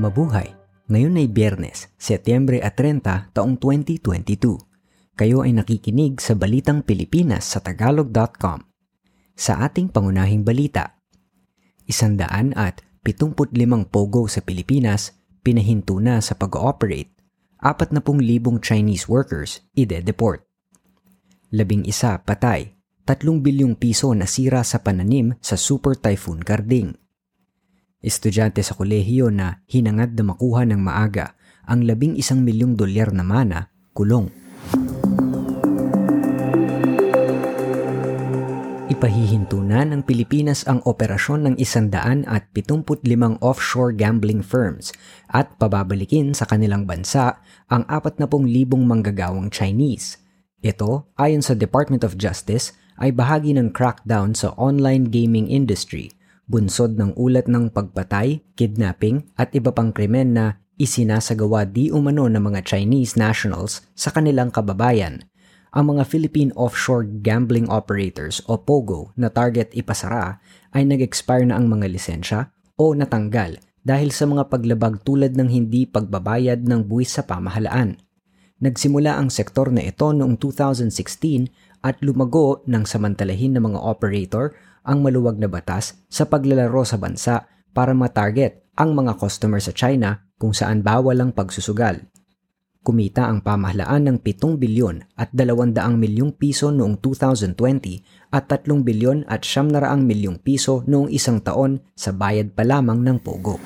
Mabuhay! Ngayon ay Biyernes, Setyembre at 30, taong 2022. Kayo ay nakikinig sa Balitang Pilipinas sa Tagalog.com. Sa ating pangunahing balita, isandaan at 75 pogo sa Pilipinas pinahinto na sa pag-ooperate, 40,000 Chinese workers ide-deport. Labing isa patay, 3 bilyong piso nasira sa pananim sa Super Typhoon Garding. Estudyante sa kolehiyo na hinangad na makuha ng maaga ang labing isang milyong dolyar na mana, kulong. Ipahihinto na ng Pilipinas ang operasyon ng isandaan at 75 offshore gambling firms at pababalikin sa kanilang bansa ang 40,000 manggagawang Chinese. Ito, ayon sa Department of Justice, ay bahagi ng crackdown sa online gaming industry – bunsod ng ulat ng pagpatay, kidnapping at iba pang krimen na isinasagawa di umano ng mga Chinese nationals sa kanilang kababayan. Ang mga Philippine Offshore Gambling Operators o POGO na target ipasara ay nag-expire na ang mga lisensya o natanggal dahil sa mga paglabag tulad ng hindi pagbabayad ng buwis sa pamahalaan. Nagsimula ang sektor na ito noong 2016 at lumago ng samantalahin ng mga operator ang maluwag na batas sa paglalaro sa bansa para matarget ang mga customer sa China kung saan bawal ang pagsusugal. Kumita ang pamahalaan ng 7 bilyon at 200 milyong piso noong 2020 at 3 bilyon at 700 milyong piso noong isang taon sa bayad pa lamang ng Pogo.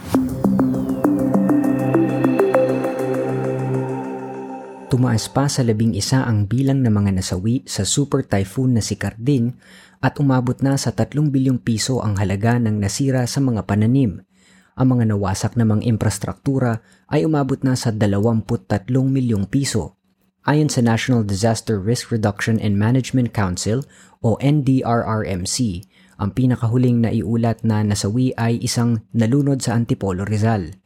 Tumaas pa sa labing isa ang bilang ng mga nasawi sa super typhoon na si Carding at umabot na sa 3 bilyong piso ang halaga ng nasira sa mga pananim. Ang mga nawasak na mga infrastruktura ay umabot na sa 23 milyong piso. Ayon sa National Disaster Risk Reduction and Management Council o NDRRMC, ang pinakahuling na iulat na nasawi ay isang nalunod sa Antipolo Rizal.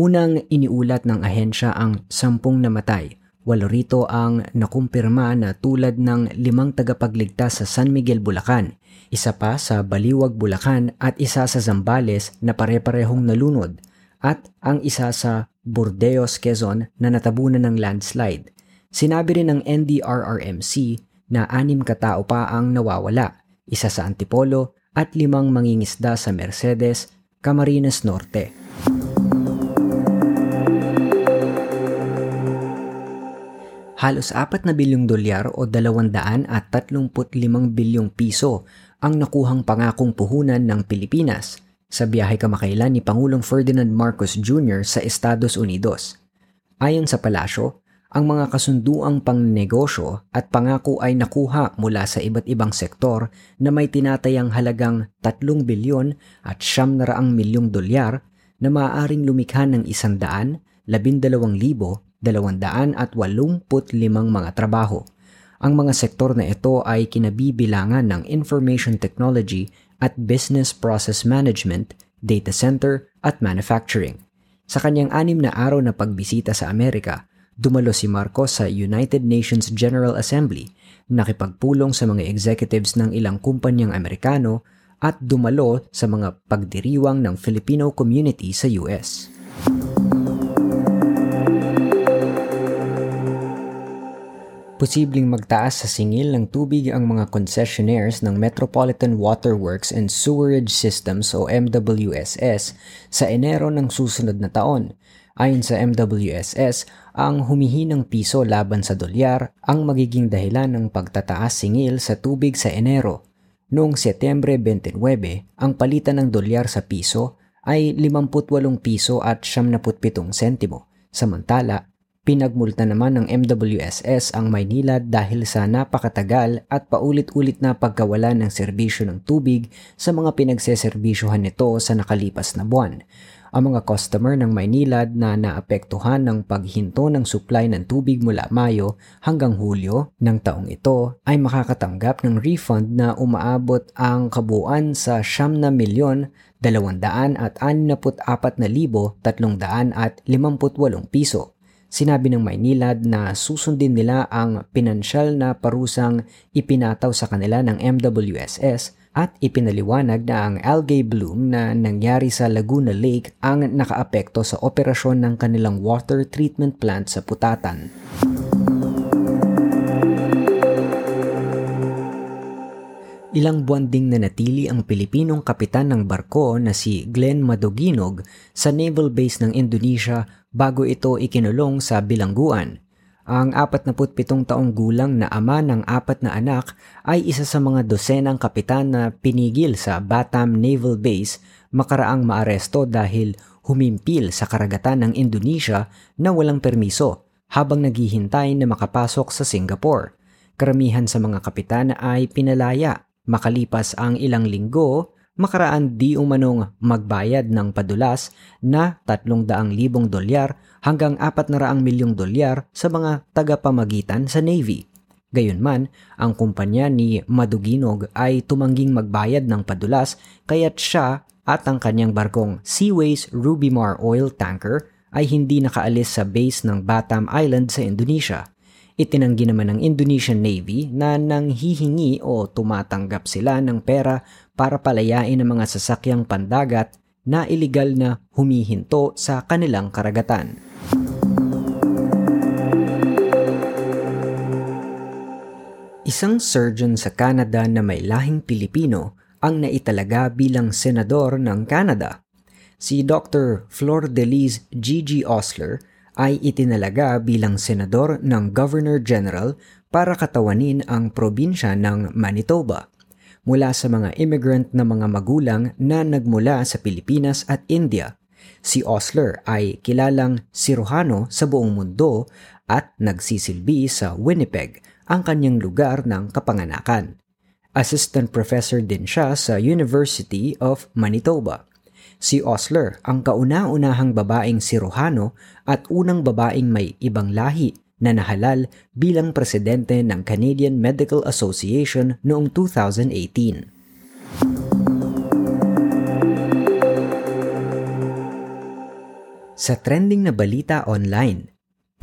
Unang iniulat ng ahensya ang sampung namatay Walo rito ang nakumpirma na tulad ng limang tagapagligtas sa San Miguel, Bulacan, isa pa sa Baliwag, Bulacan at isa sa Zambales na pare-parehong nalunod at ang isa sa Burdeos, Quezon na natabunan ng landslide. Sinabi rin ng NDRRMC na anim katao pa ang nawawala, isa sa Antipolo at limang mangingisda sa Mercedes, Camarines Norte. Halos 4 na bilyong dolyar o 235 bilyong piso ang nakuhang pangakong puhunan ng Pilipinas sa biyahe kamakailan ni Pangulong Ferdinand Marcos Jr. sa Estados Unidos. Ayon sa palasyo, ang mga kasunduang pangnegosyo at pangako ay nakuha mula sa iba't ibang sektor na may tinatayang halagang 3 bilyon at 700 milyong dolyar na maaaring lumikha ng 100, 12,000 285 mga trabaho. Ang mga sektor na ito ay kinabibilangan ng information technology at business process management, data center at manufacturing. Sa kanyang anim na araw na pagbisita sa Amerika, dumalo si Marcos sa United Nations General Assembly, nakipagpulong sa mga executives ng ilang kumpanyang Amerikano at dumalo sa mga pagdiriwang ng Filipino community sa US. Posibleng magtaas sa singil ng tubig ang mga concessionaires ng Metropolitan Water Works and Sewerage Systems o MWSS sa Enero ng susunod na taon. Ayon sa MWSS, ang humihinang piso laban sa dolyar ang magiging dahilan ng pagtataas singil sa tubig sa Enero. Noong Setyembre 29, ang palitan ng dolyar sa piso ay 58 piso at 77 sentimo. Samantala, Pinagmulta naman ng MWSS ang Maynila dahil sa napakatagal at paulit-ulit na pagkawala ng serbisyo ng tubig sa mga pinagseserbisyohan nito sa nakalipas na buwan. Ang mga customer ng Maynilad na naapektuhan ng paghinto ng supply ng tubig mula Mayo hanggang Hulyo ng taong ito ay makakatanggap ng refund na umaabot ang kabuuan sa siyam na milyon 200 at 64 na libo 300 at 58 piso. Sinabi ng Maynilad na susundin nila ang pinansyal na parusang ipinataw sa kanila ng MWSS at ipinaliwanag na ang algae bloom na nangyari sa Laguna Lake ang nakaapekto sa operasyon ng kanilang water treatment plant sa Putatan. Ilang buwan ding nanatili ang Pilipinong kapitan ng barko na si Glenn Madoginog sa naval base ng Indonesia bago ito ikinulong sa bilangguan. Ang 47 taong gulang na ama ng apat na anak ay isa sa mga dosenang kapitan na pinigil sa Batam Naval Base makaraang maaresto dahil humimpil sa karagatan ng Indonesia na walang permiso habang naghihintay na makapasok sa Singapore. Karamihan sa mga kapitan ay pinalaya Makalipas ang ilang linggo, makaraan di umanong magbayad ng padulas na 300,000 dolyar hanggang 400 milyong dolyar sa mga tagapamagitan sa Navy. Gayunman, ang kumpanya ni Maduginog ay tumangging magbayad ng padulas kaya't siya at ang kanyang barkong Seaways Rubimar Oil Tanker ay hindi nakaalis sa base ng Batam Island sa Indonesia. Itinanggi naman ng Indonesian Navy na nang hihingi o tumatanggap sila ng pera para palayain ang mga sasakyang pandagat na ilegal na humihinto sa kanilang karagatan. Isang surgeon sa Canada na may lahing Pilipino ang naitalaga bilang senador ng Canada. Si Dr. Flor Delis Gigi Osler ay itinalaga bilang senador ng Governor General para katawanin ang probinsya ng Manitoba mula sa mga immigrant na mga magulang na nagmula sa Pilipinas at India. Si Osler ay kilalang siruhano sa buong mundo at nagsisilbi sa Winnipeg, ang kanyang lugar ng kapanganakan. Assistant professor din siya sa University of Manitoba. Si Osler ang kauna-unahang babaeng siruhano at unang babaeng may ibang lahi na nahalal bilang presidente ng Canadian Medical Association noong 2018. Sa trending na balita online,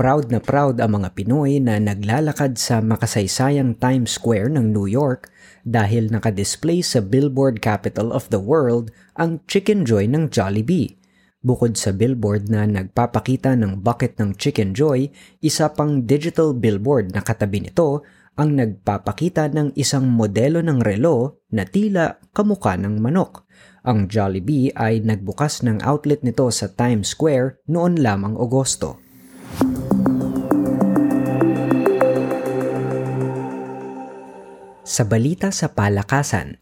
proud na proud ang mga Pinoy na naglalakad sa makasaysayang Times Square ng New York dahil nakadisplay sa billboard capital of the world ang Chicken Joy ng Jollibee. Bukod sa billboard na nagpapakita ng bucket ng Chicken Joy, isa pang digital billboard na katabi nito ang nagpapakita ng isang modelo ng relo na tila kamuka ng manok. Ang Jollibee ay nagbukas ng outlet nito sa Times Square noon lamang Agosto. Sa balita sa palakasan,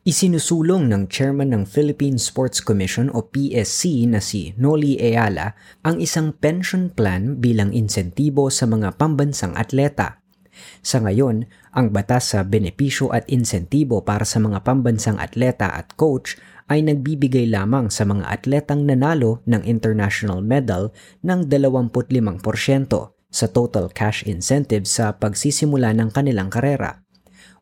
isinusulong ng chairman ng Philippine Sports Commission o PSC na si Noli Eala ang isang pension plan bilang insentibo sa mga pambansang atleta. Sa ngayon, ang batas sa benepisyo at insentibo para sa mga pambansang atleta at coach ay nagbibigay lamang sa mga atletang nanalo ng international medal ng 25% sa total cash incentive sa pagsisimula ng kanilang karera.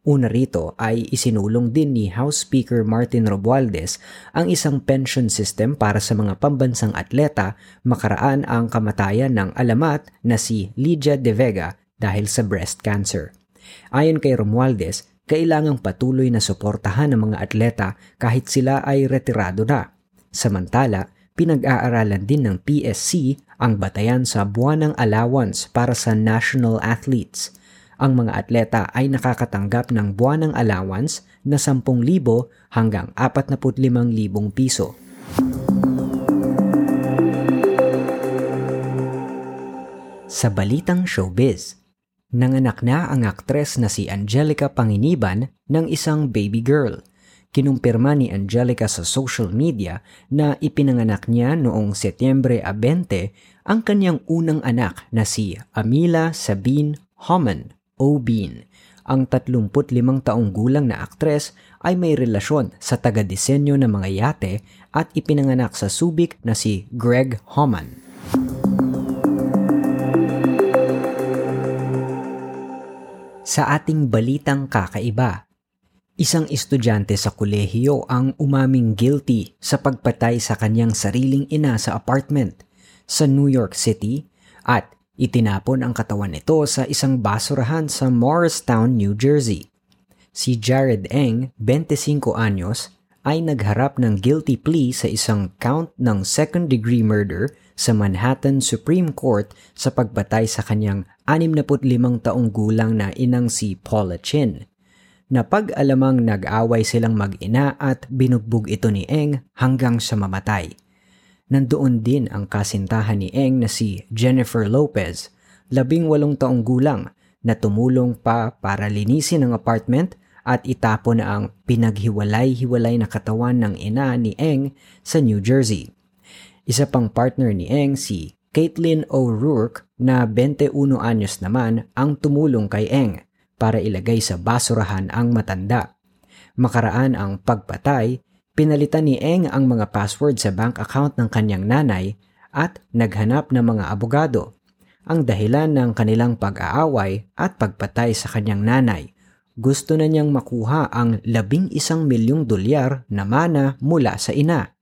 Una rito ay isinulong din ni House Speaker Martin Romualdez ang isang pension system para sa mga pambansang atleta makaraan ang kamatayan ng alamat na si Lydia De Vega dahil sa breast cancer. Ayon kay Romualdez, kailangang patuloy na suportahan ng mga atleta kahit sila ay retirado na. Samantala, pinag-aaralan din ng PSC ang batayan sa buwanang allowance para sa national athletes – ang mga atleta ay nakakatanggap ng buwanang allowance na 10,000 hanggang 45,000 piso. Sa balitang showbiz, nanganak na ang aktres na si Angelica Panginiban ng isang baby girl. Kinumpirma ni Angelica sa social media na ipinanganak niya noong Setyembre 20 ang kanyang unang anak na si Amila Sabine Homan Obin. Ang 35 taong gulang na aktres ay may relasyon sa taga-disenyo ng mga yate at ipinanganak sa Subic na si Greg Homan. Sa ating balitang kakaiba, isang estudyante sa kolehiyo ang umaming guilty sa pagpatay sa kanyang sariling ina sa apartment sa New York City at Itinapon ang katawan nito sa isang basurahan sa Morristown, New Jersey. Si Jared Eng, 25 anyos, ay nagharap ng guilty plea sa isang count ng second-degree murder sa Manhattan Supreme Court sa pagbatay sa kanyang 65 taong gulang na inang si Paula Chin. Napag-alamang nag-away silang mag-ina at binugbog ito ni Eng hanggang sa mamatay. Nandoon din ang kasintahan ni Eng na si Jennifer Lopez, labing walong taong gulang, na tumulong pa para linisin ang apartment at itapon ang pinaghiwalay-hiwalay na katawan ng ina ni Eng sa New Jersey. Isa pang partner ni Eng si Caitlin O'Rourke na 21 anyos naman ang tumulong kay Eng para ilagay sa basurahan ang matanda. Makaraan ang pagpatay, pinalitan ni Eng ang mga password sa bank account ng kanyang nanay at naghanap ng mga abogado. Ang dahilan ng kanilang pag-aaway at pagpatay sa kanyang nanay gusto na niyang makuha ang labing isang milyong dolyar na mana mula sa ina.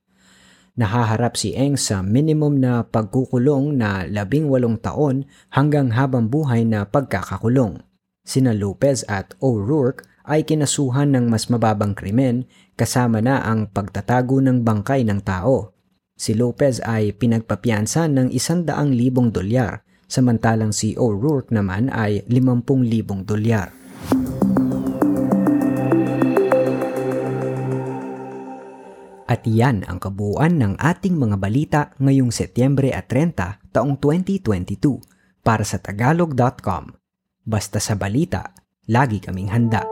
Nahaharap si Eng sa minimum na pagkukulong na labing walong taon hanggang habang buhay na pagkakakulong. Sina Lopez at O'Rourke ay kinasuhan ng mas mababang krimen kasama na ang pagtatago ng bangkay ng tao. Si Lopez ay pinagpapiansa ng isandaang libong dolyar, samantalang si O'Rourke naman ay limampung libong dolyar. At yan ang kabuuan ng ating mga balita ngayong Setyembre at 30 taong 2022 para sa tagalog.com. Basta sa balita, lagi kaming handa.